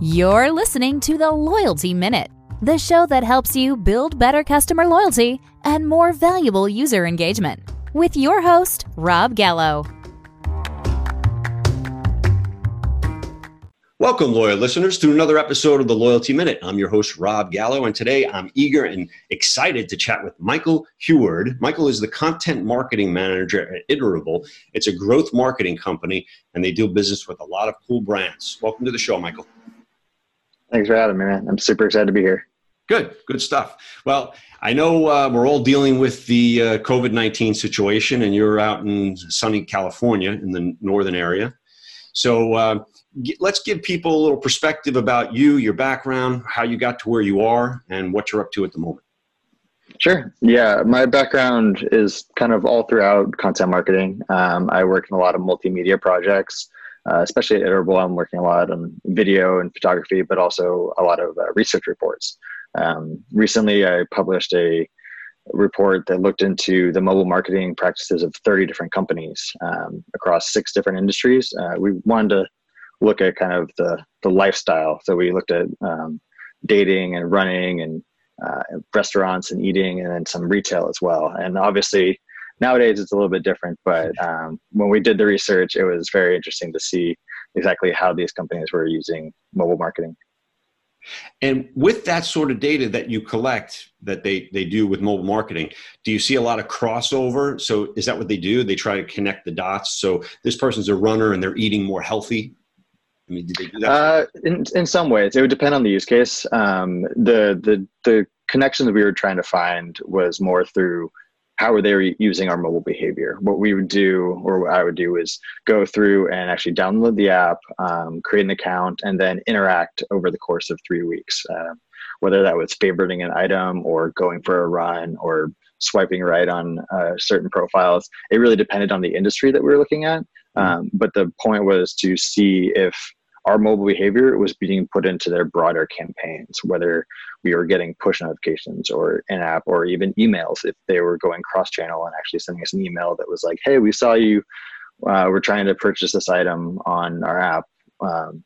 You're listening to the Loyalty Minute, the show that helps you build better customer loyalty and more valuable user engagement. With your host, Rob Gallo. Welcome, loyal listeners, to another episode of the Loyalty Minute. I'm your host, Rob Gallo, and today I'm eager and excited to chat with Michael Huard. Michael is the content marketing manager at Iterable. It's a growth marketing company, and they do business with a lot of cool brands. Welcome to the show, Michael. Thanks for having me, man. I'm super excited to be here. Good, good stuff. Well, I know uh, we're all dealing with the uh, COVID 19 situation, and you're out in sunny California in the northern area. So, uh, let's give people a little perspective about you, your background, how you got to where you are, and what you're up to at the moment. Sure. Yeah, my background is kind of all throughout content marketing. Um, I work in a lot of multimedia projects, uh, especially at Iterable. I'm working a lot on video and photography, but also a lot of uh, research reports. Um, recently, I published a report that looked into the mobile marketing practices of 30 different companies um, across six different industries. Uh, we wanted to look at kind of the the lifestyle. So we looked at um, dating and running and uh, restaurants and eating, and then some retail as well. And obviously, nowadays it's a little bit different. But um, when we did the research, it was very interesting to see exactly how these companies were using mobile marketing. And with that sort of data that you collect that they, they do with mobile marketing, do you see a lot of crossover? So is that what they do? They try to connect the dots. So this person's a runner and they're eating more healthy I mean, did they do that? Uh, in in some ways, it would depend on the use case. Um, the the the connection that we were trying to find was more through how were they using our mobile behavior. What we would do, or what I would do, is go through and actually download the app, um, create an account, and then interact over the course of three weeks. Uh, whether that was favoriting an item or going for a run or swiping right on uh, certain profiles, it really depended on the industry that we were looking at. Mm-hmm. Um, but the point was to see if our mobile behavior was being put into their broader campaigns, whether we were getting push notifications or in app or even emails if they were going cross channel and actually sending us an email that was like, hey, we saw you, uh, we're trying to purchase this item on our app. Um,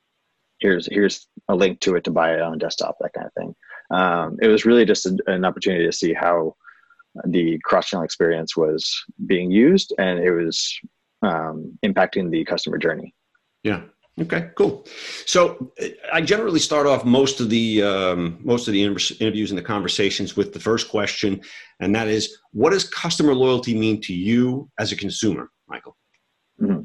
here's here's a link to it to buy it on desktop, that kind of thing. Um, it was really just a, an opportunity to see how the cross channel experience was being used and it was um, impacting the customer journey. Yeah, Okay, cool. So I generally start off most of the um, most of the interviews and the conversations with the first question, and that is, what does customer loyalty mean to you as a consumer, Michael? Mm-hmm.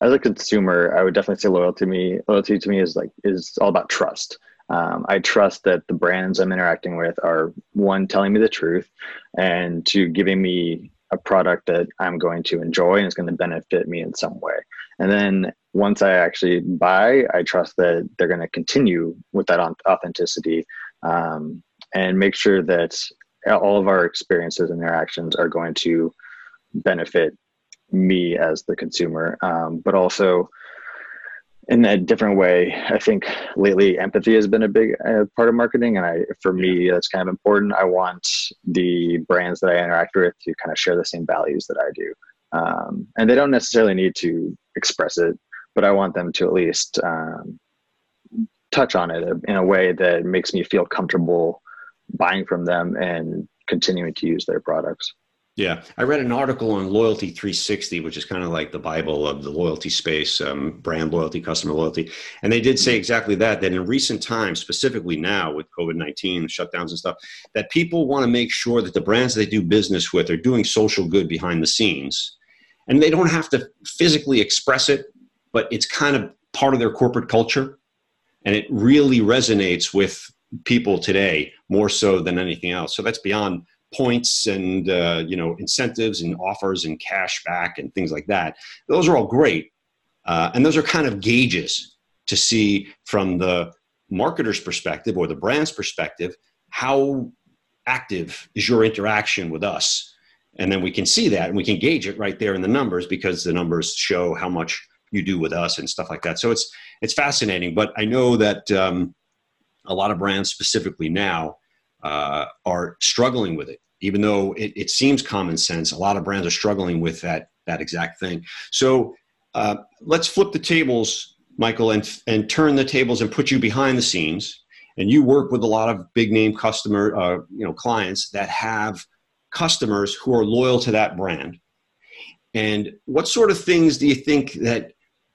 As a consumer, I would definitely say loyalty to me. Loyalty to me is like is all about trust. Um, I trust that the brands I'm interacting with are one telling me the truth, and two giving me a product that I'm going to enjoy and is going to benefit me in some way. And then once I actually buy, I trust that they're going to continue with that authenticity um, and make sure that all of our experiences and interactions are going to benefit me as the consumer, um, but also in a different way. I think lately empathy has been a big uh, part of marketing, and I, for me, that's kind of important. I want the brands that I interact with to kind of share the same values that I do, um, and they don't necessarily need to express it, but I want them to at least um, touch on it in a way that makes me feel comfortable buying from them and continuing to use their products. Yeah, I read an article on Loyalty 360, which is kind of like the Bible of the loyalty space, um, brand loyalty, customer loyalty. And they did say exactly that, that in recent times, specifically now with COVID 19 shutdowns and stuff, that people want to make sure that the brands they do business with are doing social good behind the scenes. And they don't have to physically express it, but it's kind of part of their corporate culture. And it really resonates with people today more so than anything else. So that's beyond points and uh, you know incentives and offers and cash back and things like that. Those are all great uh, and those are kind of gauges to see from the marketer's perspective or the brand's perspective how active is your interaction with us? And then we can see that and we can gauge it right there in the numbers because the numbers show how much you do with us and stuff like that. So it's it's fascinating but i know that um, a lot of brands specifically now uh, are struggling with it. Even though it, it, seems common sense, a lot of brands are struggling with that that exact thing. So uh, let's flip the tables Michael, and and turn the tables and put you behind the scenes, and you work with a lot of big name customer, uh, you know, clients that have customers who are loyal to that brand. And what sort of things do you think that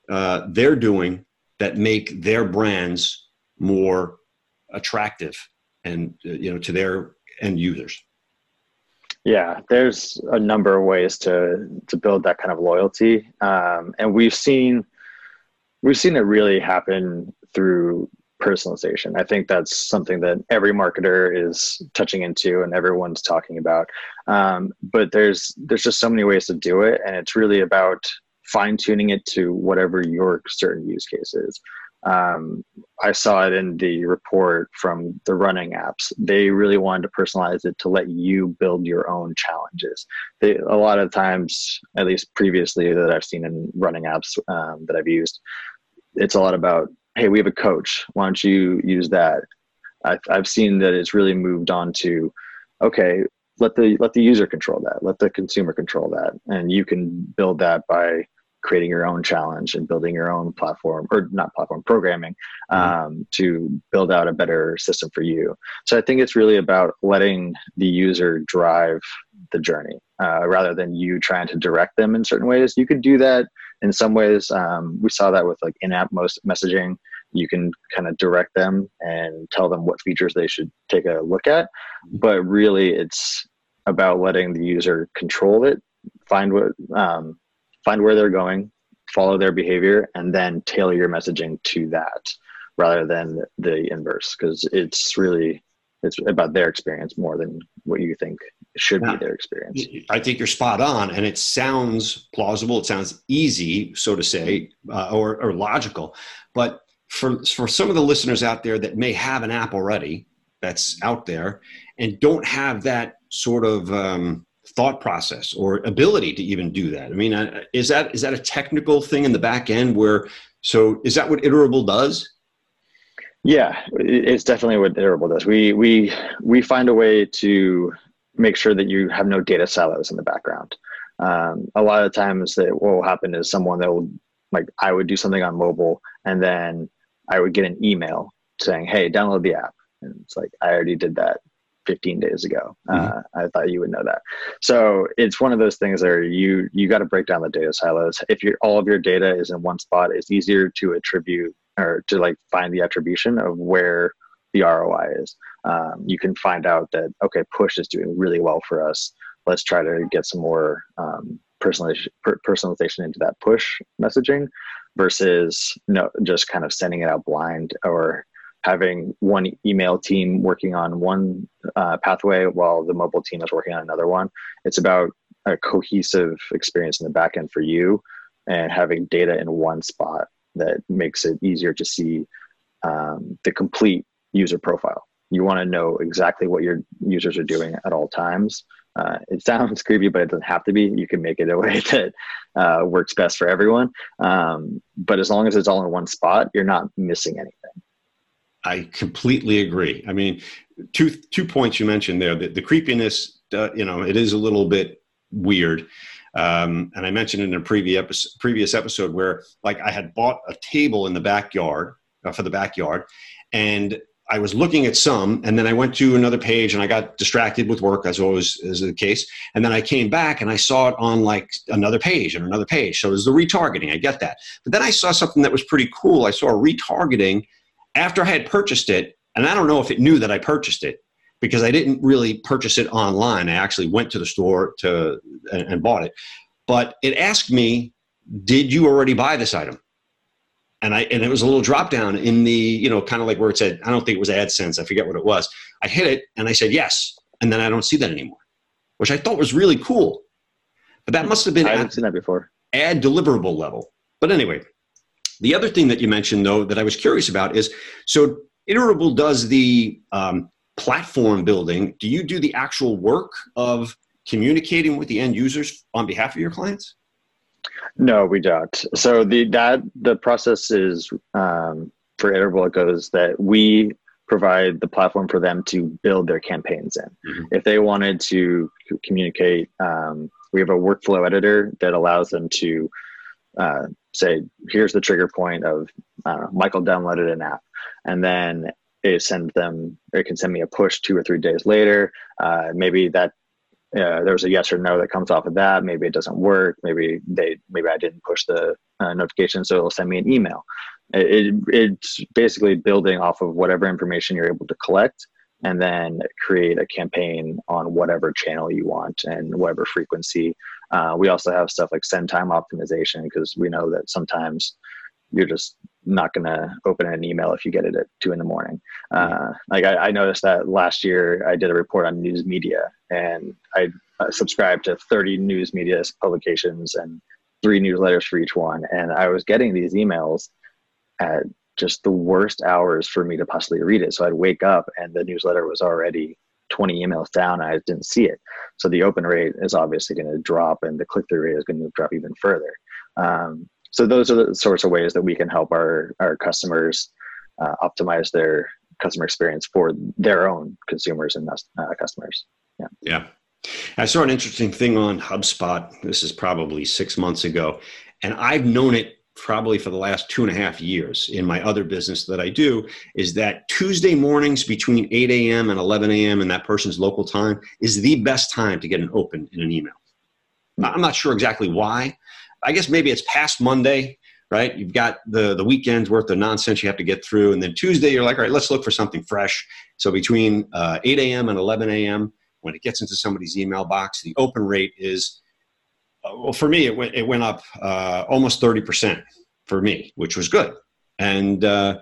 uh, they're doing that make their brands more attractive and uh, you know to their end users? Yeah, there's a number of ways to to build that kind of loyalty, um, and we've seen we've seen it really happen through personalization. I think that's something that every marketer is touching into and everyone's talking about. Um, but there's there's just so many ways to do it, and it's really about fine tuning it to whatever your certain use case is um, I saw it in the report from the running apps. They really wanted to personalize it to let you build your own challenges. They, a lot of times, at least previously that I've seen in running apps um, that I've used, it's a lot about, hey, we have a coach. Why don't you use that? I've, I've seen that it's really moved on to, okay, let the let the user control that, let the consumer control that, and you can build that by creating your own challenge and building your own platform or not platform programming mm-hmm. um, to build out a better system for you. So i think it's really about letting the user drive the journey uh, rather than you trying to direct them in certain ways. You could do that in some ways. Um, we saw that with like in-app most messaging. You can kind of direct them and tell them what features they should take a look at. Mm-hmm. but really it's about letting the user control it find what um, find where they're going, follow their behavior, and then tailor your messaging to that rather than the inverse because it's really it's about their experience more than what you think should be their experience. I think you're spot on, and it sounds plausible. It sounds easy, so to say, uh, or, or logical. But for for some of the listeners out there that may have an app already that's out there and don't have that sort of um, thought process or ability to even do that. I mean, is that is that a technical thing in the back end where? So is that what Iterable does? Yeah, it's definitely what Iterable does. We we we find a way to make sure that you have no data silos in the background. Um, a lot of times, that what will happen is someone that will like I would do something on mobile, and then I would get an email saying, "Hey, download the app." And it's like I already did that 15 days ago. Mm-hmm. Uh, I thought you would know that. So it's one of those things where you you got to break down the data silos. If your all of your data is in one spot, it's easier to attribute or to like find the attribution of where the ROI is. Um, you can find out that okay, push is doing really well for us. Let's try to get some more um, personalization, personalization into that push messaging versus no, just kind of sending it out blind or having one email team working on one uh, pathway while the mobile team is working on another one. It's about a cohesive experience in the backend for you and having data in one spot that makes it easier to see um, the complete user profile. You want to know exactly what your users are doing at all times. Uh, it sounds creepy, but it doesn't have to be. You can make it a way that uh, works best for everyone. Um, but as long as it's all in one spot, you're not missing anything. I completely agree. I mean, two two points you mentioned there. The, the creepiness, uh, you know, it is a little bit weird. Um, and I mentioned in a previous episode, previous episode where, like, I had bought a table in the backyard uh, for the backyard, and I was looking at some, and then I went to another page, and I got distracted with work, as always is the case. And then I came back, and I saw it on like another page and another page. So it was the retargeting. I get that. But then I saw something that was pretty cool. I saw a retargeting after I had purchased it, and I don't know if it knew that I purchased it because I didn't really purchase it online. I actually went to the store to and, and bought it. But it asked me, "Did you already buy this item?" And I and it was a little drop down in the you know kind of like where it said I don't think it was AdSense. I forget what it was. I hit it and I said yes, and then I don't see that anymore, which I thought was really cool. But that must have been I haven't seen that before. Ad deliverable level. But anyway, the other thing that you mentioned, though, that I was curious about is so Iterable does the um, platform building. Do you do the actual work of communicating with the end users on behalf of your clients? No, we don't. So the that the process is um, for Iterable. It goes that we provide the platform for them to build their campaigns in. Mm-hmm. If they wanted to communicate, um, we have a workflow editor that allows them to uh, say, here's the trigger point of know, Michael downloaded an app, and then it send them. It can send me a push two or three days later. Uh, maybe that uh, there's a yes or no that comes off of that. Maybe it doesn't work. Maybe they maybe I didn't push the uh, notification, so it'll send me an email. It, it's basically building off of whatever information you're able to collect, and then create a campaign on whatever channel you want and whatever frequency. Uh, we also have stuff like send time optimization because we know that sometimes you're just not going to open an email if you get it at two in the morning. Uh, like I, I, noticed that last year I did a report on news media and I subscribed to 30 news media publications and three newsletters for each one. And I was getting these emails at just the worst hours for me to possibly read it. So I'd wake up and the newsletter was already 20 emails down. I didn't see it. So the open rate is obviously going to drop and the click through rate is going to drop even further. Um, so those are the sorts of ways that we can help our our customers uh, optimize their customer experience for their own consumers and uh, customers. Yeah. Yeah. I saw an interesting thing on HubSpot. This is probably six months ago, and I've known it probably for the last two and a half years in my other business that I do is that Tuesday mornings between 8 a.m. and 11 a.m. in that person's local time is the best time to get an open in an email. I'm not sure exactly why, I guess maybe it's past Monday, right? You've got the the weekend's worth of nonsense you have to get through, and then Tuesday you're like, all right, let's look for something fresh. So between uh, 8 a.m. and 11 a.m., when it gets into somebody's email box, the open rate is well for me it went it went up uh, almost 30 percent for me, which was good, and. Uh,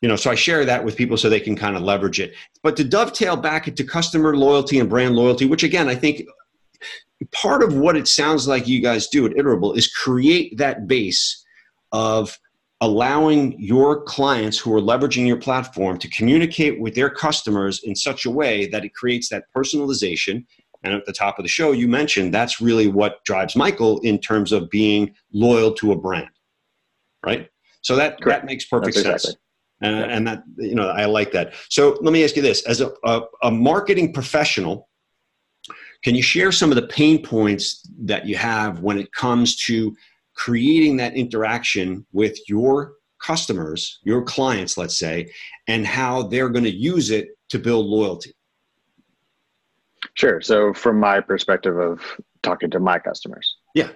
you know, so I share that with people so they can kind of leverage it. But to dovetail back into customer loyalty and brand loyalty, which again I think part of what it sounds like you guys do at Iterable is create that base of allowing your clients who are leveraging your platform to communicate with their customers in such a way that it creates that personalization. And at the top of the show, you mentioned that's really what drives Michael in terms of being loyal to a brand, right? So that, that makes perfect that's sense. Exactly. And, yeah. and that, you know, I like that. So let me ask you this as a, a, a marketing professional, can you share some of the pain points that you have when it comes to creating that interaction with your customers, your clients, let's say, and how they're going to use it to build loyalty? Sure. So, from my perspective of talking to my customers. Yeah.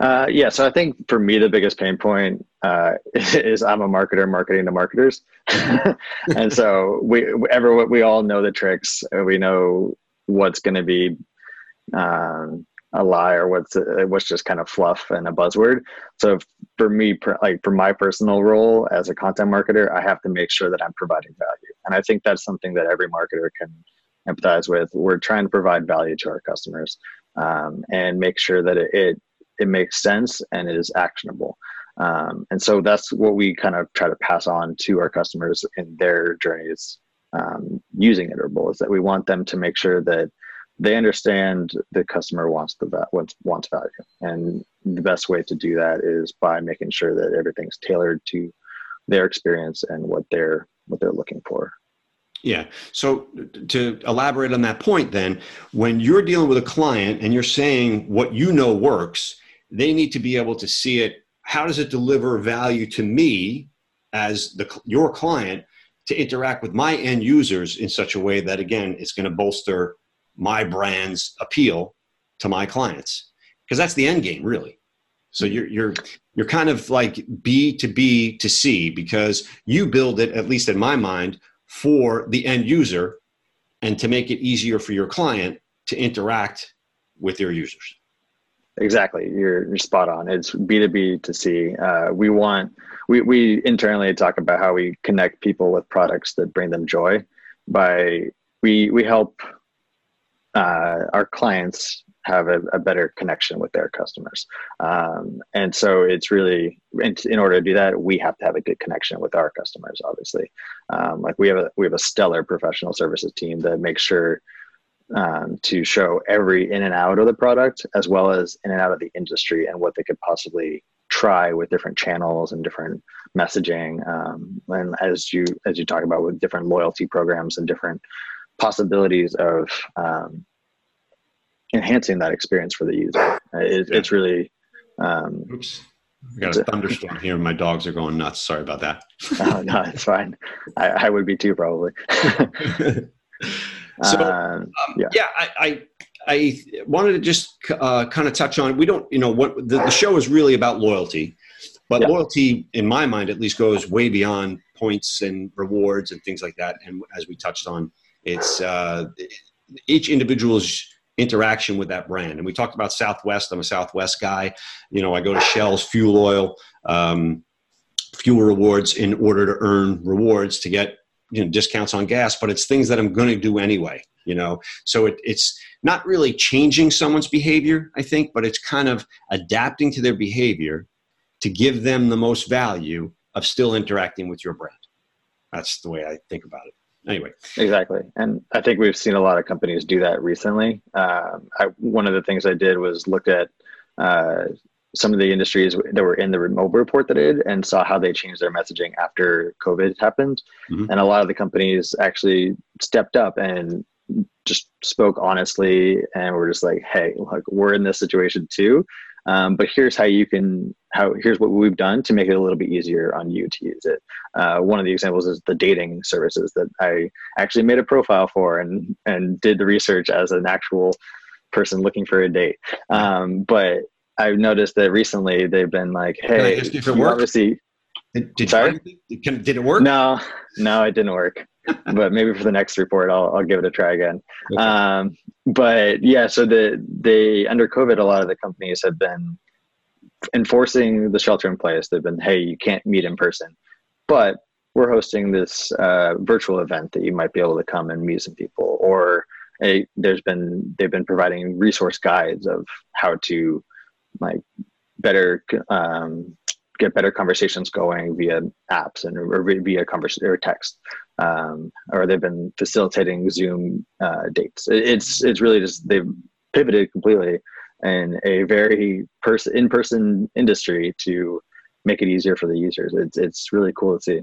Uh, yeah. So, I think for me, the biggest pain point uh, is I'm a marketer marketing to marketers. and so, we, ever, we all know the tricks. We know what's going to be um, a lie or what's what's just kind of fluff and a buzzword. So for me, like for my personal role as a content marketer, I have to make sure that I'm providing value, and I think that's something that every marketer can empathize with. We're trying to provide value to our customers um, and make sure that it, it, it makes sense and it is actionable. Um, and so that's what we kind of try to pass on to our customers in their journeys um, using Iterable is that we want them to make sure that they understand the customer wants the wants wants value, and the best way to do that is by making sure that everything's tailored to their experience and what they're what they're looking for. Yeah. So to elaborate on that point, then, when you're dealing with a client and you're saying what you know works, they need to be able to see it. How does it deliver value to me as the your client? to interact with my end users in such a way that again it's going to bolster my brand's appeal to my clients because that's the end game really so mm-hmm. you're you're you're kind of like b to b to c because you build it at least in my mind for the end user and to make it easier for your client to interact with your users. Exactly. You're, you're spot on. It's b2b to c. Uh, we want we, we internally talk about how we connect people with products that bring them joy by we we help uh, our clients have a, a, better connection with their customers. Um, and so it's really in, in, order to do that we have to have a good connection with our customers obviously. Um, like we have a we have a stellar professional services team that makes sure um, to show every in and out of the product as well as in and out of the industry and what they could possibly try with different channels and different messaging. Um, and as you as you talk about with different loyalty programs and different possibilities of um, enhancing that experience for the user it, it's really um, We got a thunderstorm here, my dogs are going nuts. Sorry about that. oh no, it's fine. I, I would be too probably. so um, yeah, yeah I, I, I wanted to just uh, kind of touch on. We don't, you know, what the, the show is really about loyalty, but yeah. loyalty, in my mind, at least, goes way beyond points and rewards and things like that. And as we touched on, it's uh, each individual's interaction with that brand. And we talked about Southwest. I'm a Southwest guy. You know, I go to Shell's fuel oil, um, fuel rewards in order to earn rewards to get you know discounts on gas. But it's things that I'm going to do anyway. You know, so it, it's not really changing someone's behavior, I think, but it's kind of adapting to their behavior to give them the most value of still interacting with your brand. That's the way I think about it anyway exactly and i think we've seen a lot of companies do that recently uh, I, one of the things i did was looked at uh, some of the industries that were in the remote report that I did and saw how they changed their messaging after COVID happened. Mm-hmm. And a lot of the companies actually stepped up and just spoke honestly and were just like, hey, like we're in this situation too. Um, but here's how you can how here's what we've done to make it a little bit easier on you to use it. Uh, one of the examples is the dating services that I actually made a profile for and and did the research as an actual person looking for a date. Um, but I've noticed that recently they've been like, "Hey, if it obviously." Did, did, Sorry? You, did it work? No, no, it didn't work. but maybe for the next report, I'll, I'll give it a try again. Okay. Um, but yeah, so the they under COVID, a lot of the companies have been enforcing the shelter in place. They've been, hey, you can't meet in person, but we're hosting this uh, virtual event that you might be able to come and meet some people. Or a, there's been they've been providing resource guides of how to like better um, get better conversations going via apps and or via conversation or text um, or they've been facilitating zoom uh, dates it's it's really just they've pivoted completely in a very person in-person industry to make it easier for the users. It's it's really cool to see.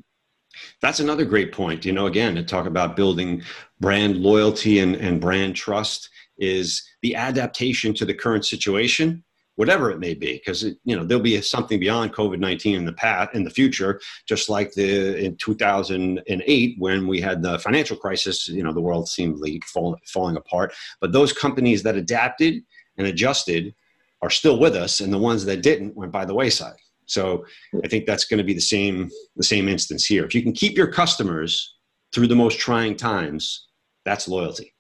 That's another great point. You know again to talk about building brand loyalty and, and brand trust is the adaptation to the current situation whatever it may be because you know there'll be something beyond covid-19 in the past in the future just like the in 2008 when we had the financial crisis you know the world seemed like fall, falling apart. But those companies that adapted and adjusted are still with us and the ones that didn't went by the wayside. So i think that's going to be the same the same instance here. If you can keep your customers through the most trying times that's loyalty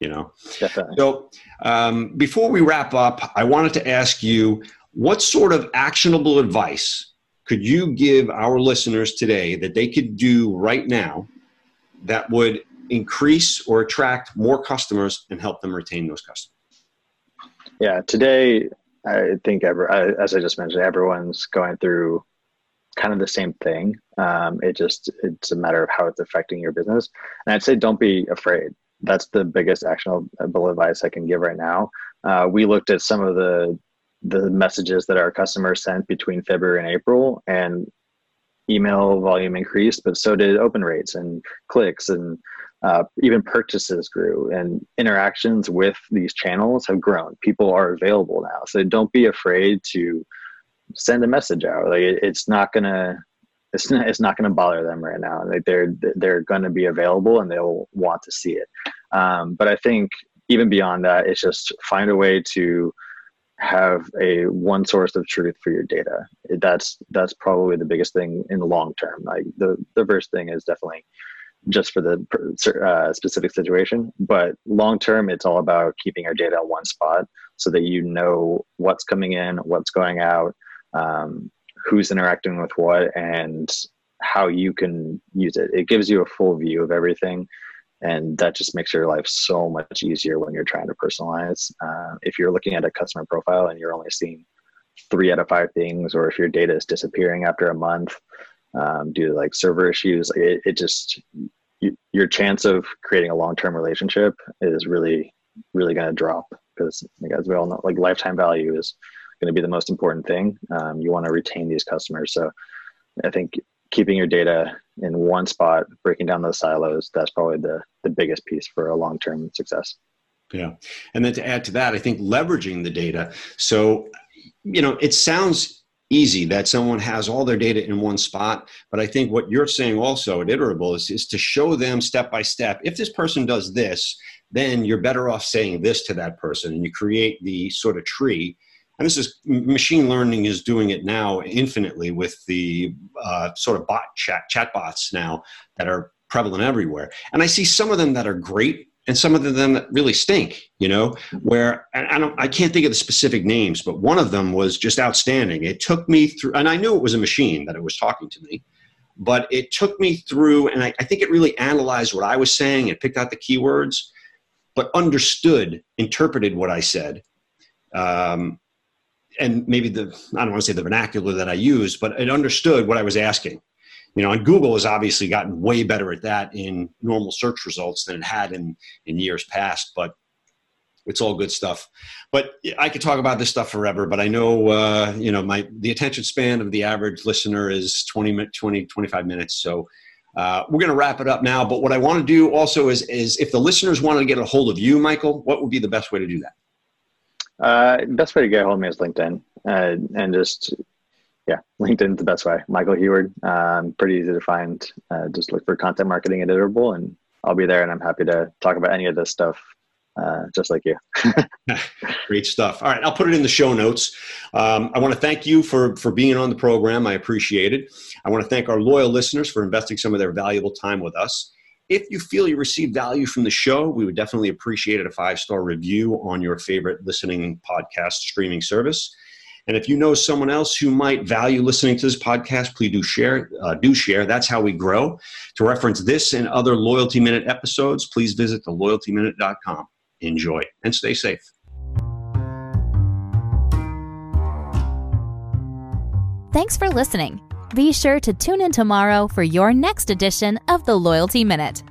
you know? Definitely. so um, before we wrap up i wanted to ask you what sort of actionable advice could you give our listeners today that they could do right now that would increase or attract more customers and help them retain those customers yeah today i think ever as i just mentioned everyone's going through kind of the same thing. Um, it just it's a matter of how it's affecting your business. And i'd say don't be afraid. That's the biggest actionable advice I can give right now. Uh, we looked at some of the the messages that our customers sent between February and April, and email volume increased, but so did open rates and clicks, and uh, even purchases grew, and interactions with these channels have grown. People are available now, so don't be afraid to send a message out. Like it, it's not gonna it's not, it's not to bother them right now. Like they're they're going to be available and they'll want to see it. Um, but I think even beyond that, it's just find a way to have a one source of truth for your data. That's that's probably the biggest thing in the long term. Like the the first thing is definitely just for the uh, specific situation, but long term, it's all about keeping your data in one spot so that you know what's coming in, what's going out. Um, who's interacting with what and how you can use it. It gives you a full view of everything. And that just makes your life so much easier when you're trying to personalize. Uh, if you're looking at a customer profile and you're only seeing three out of five things, or if your data is disappearing after a month um, due to like server issues, it, it just, you, your chance of creating a long term relationship is really, really going to drop because, as we all know, like lifetime value is going to be the most important thing. Um, you want to retain these customers. So I think keeping your data in one spot, breaking down those silos, that's probably the, the biggest piece for a long term success. Yeah. And then to add to that, I think leveraging the data. So, you know, it sounds easy that someone has all their data in one spot. But I think what you're saying also at Iterable is, is to show them step by step. If this person does this, then you're better off saying this to that person, and you create the sort of tree. And this is machine learning is doing it now infinitely with the uh, sort of bot chat chat bots now that are prevalent everywhere. And I see some of them that are great and some of them that really stink you know where I don't I can't think of the specific names but one of them was just outstanding. It took me through and I knew it was a machine that it was talking to me but it took me through and I, I think it really analyzed what I was saying and picked out the keywords but understood interpreted what I said. Um, and maybe the I don't want to say the vernacular that I used but it understood what I was asking you know, and Google has obviously gotten way better at that in normal search results than it had in in years past. But it's all good stuff. But I could talk about this stuff forever. But I know, uh, you know, my the attention span of the average listener is 20, 20 25 minutes. So uh, we're going to wrap it up now. But what I want to do also is is if the listeners wanted to get a hold of you, Michael, what would be the best way to do that? Uh, best way to get a hold of me is LinkedIn, uh, and just yeah, LinkedIn's the best way. Michael Huard, um, pretty easy to find. Uh, just look for content marketing at and I'll be there. And I'm happy to talk about any of this stuff, uh, just like you. Great stuff. All right, I'll put it in the show notes. Um, I want to thank you for for being on the program. I appreciate it. I want to thank our loyal listeners for investing some of their valuable time with us. If you feel you received value from the show, we would definitely appreciate it a five star review on your favorite listening podcast streaming service. And if you know someone else who might value listening to this podcast, please do share. Uh, do share. That's how we grow. To reference this and other Loyalty Minute episodes, please visit theloyaltyminute.com. Enjoy and stay safe. Thanks for listening. Be sure to tune in tomorrow for your next edition of the Loyalty Minute.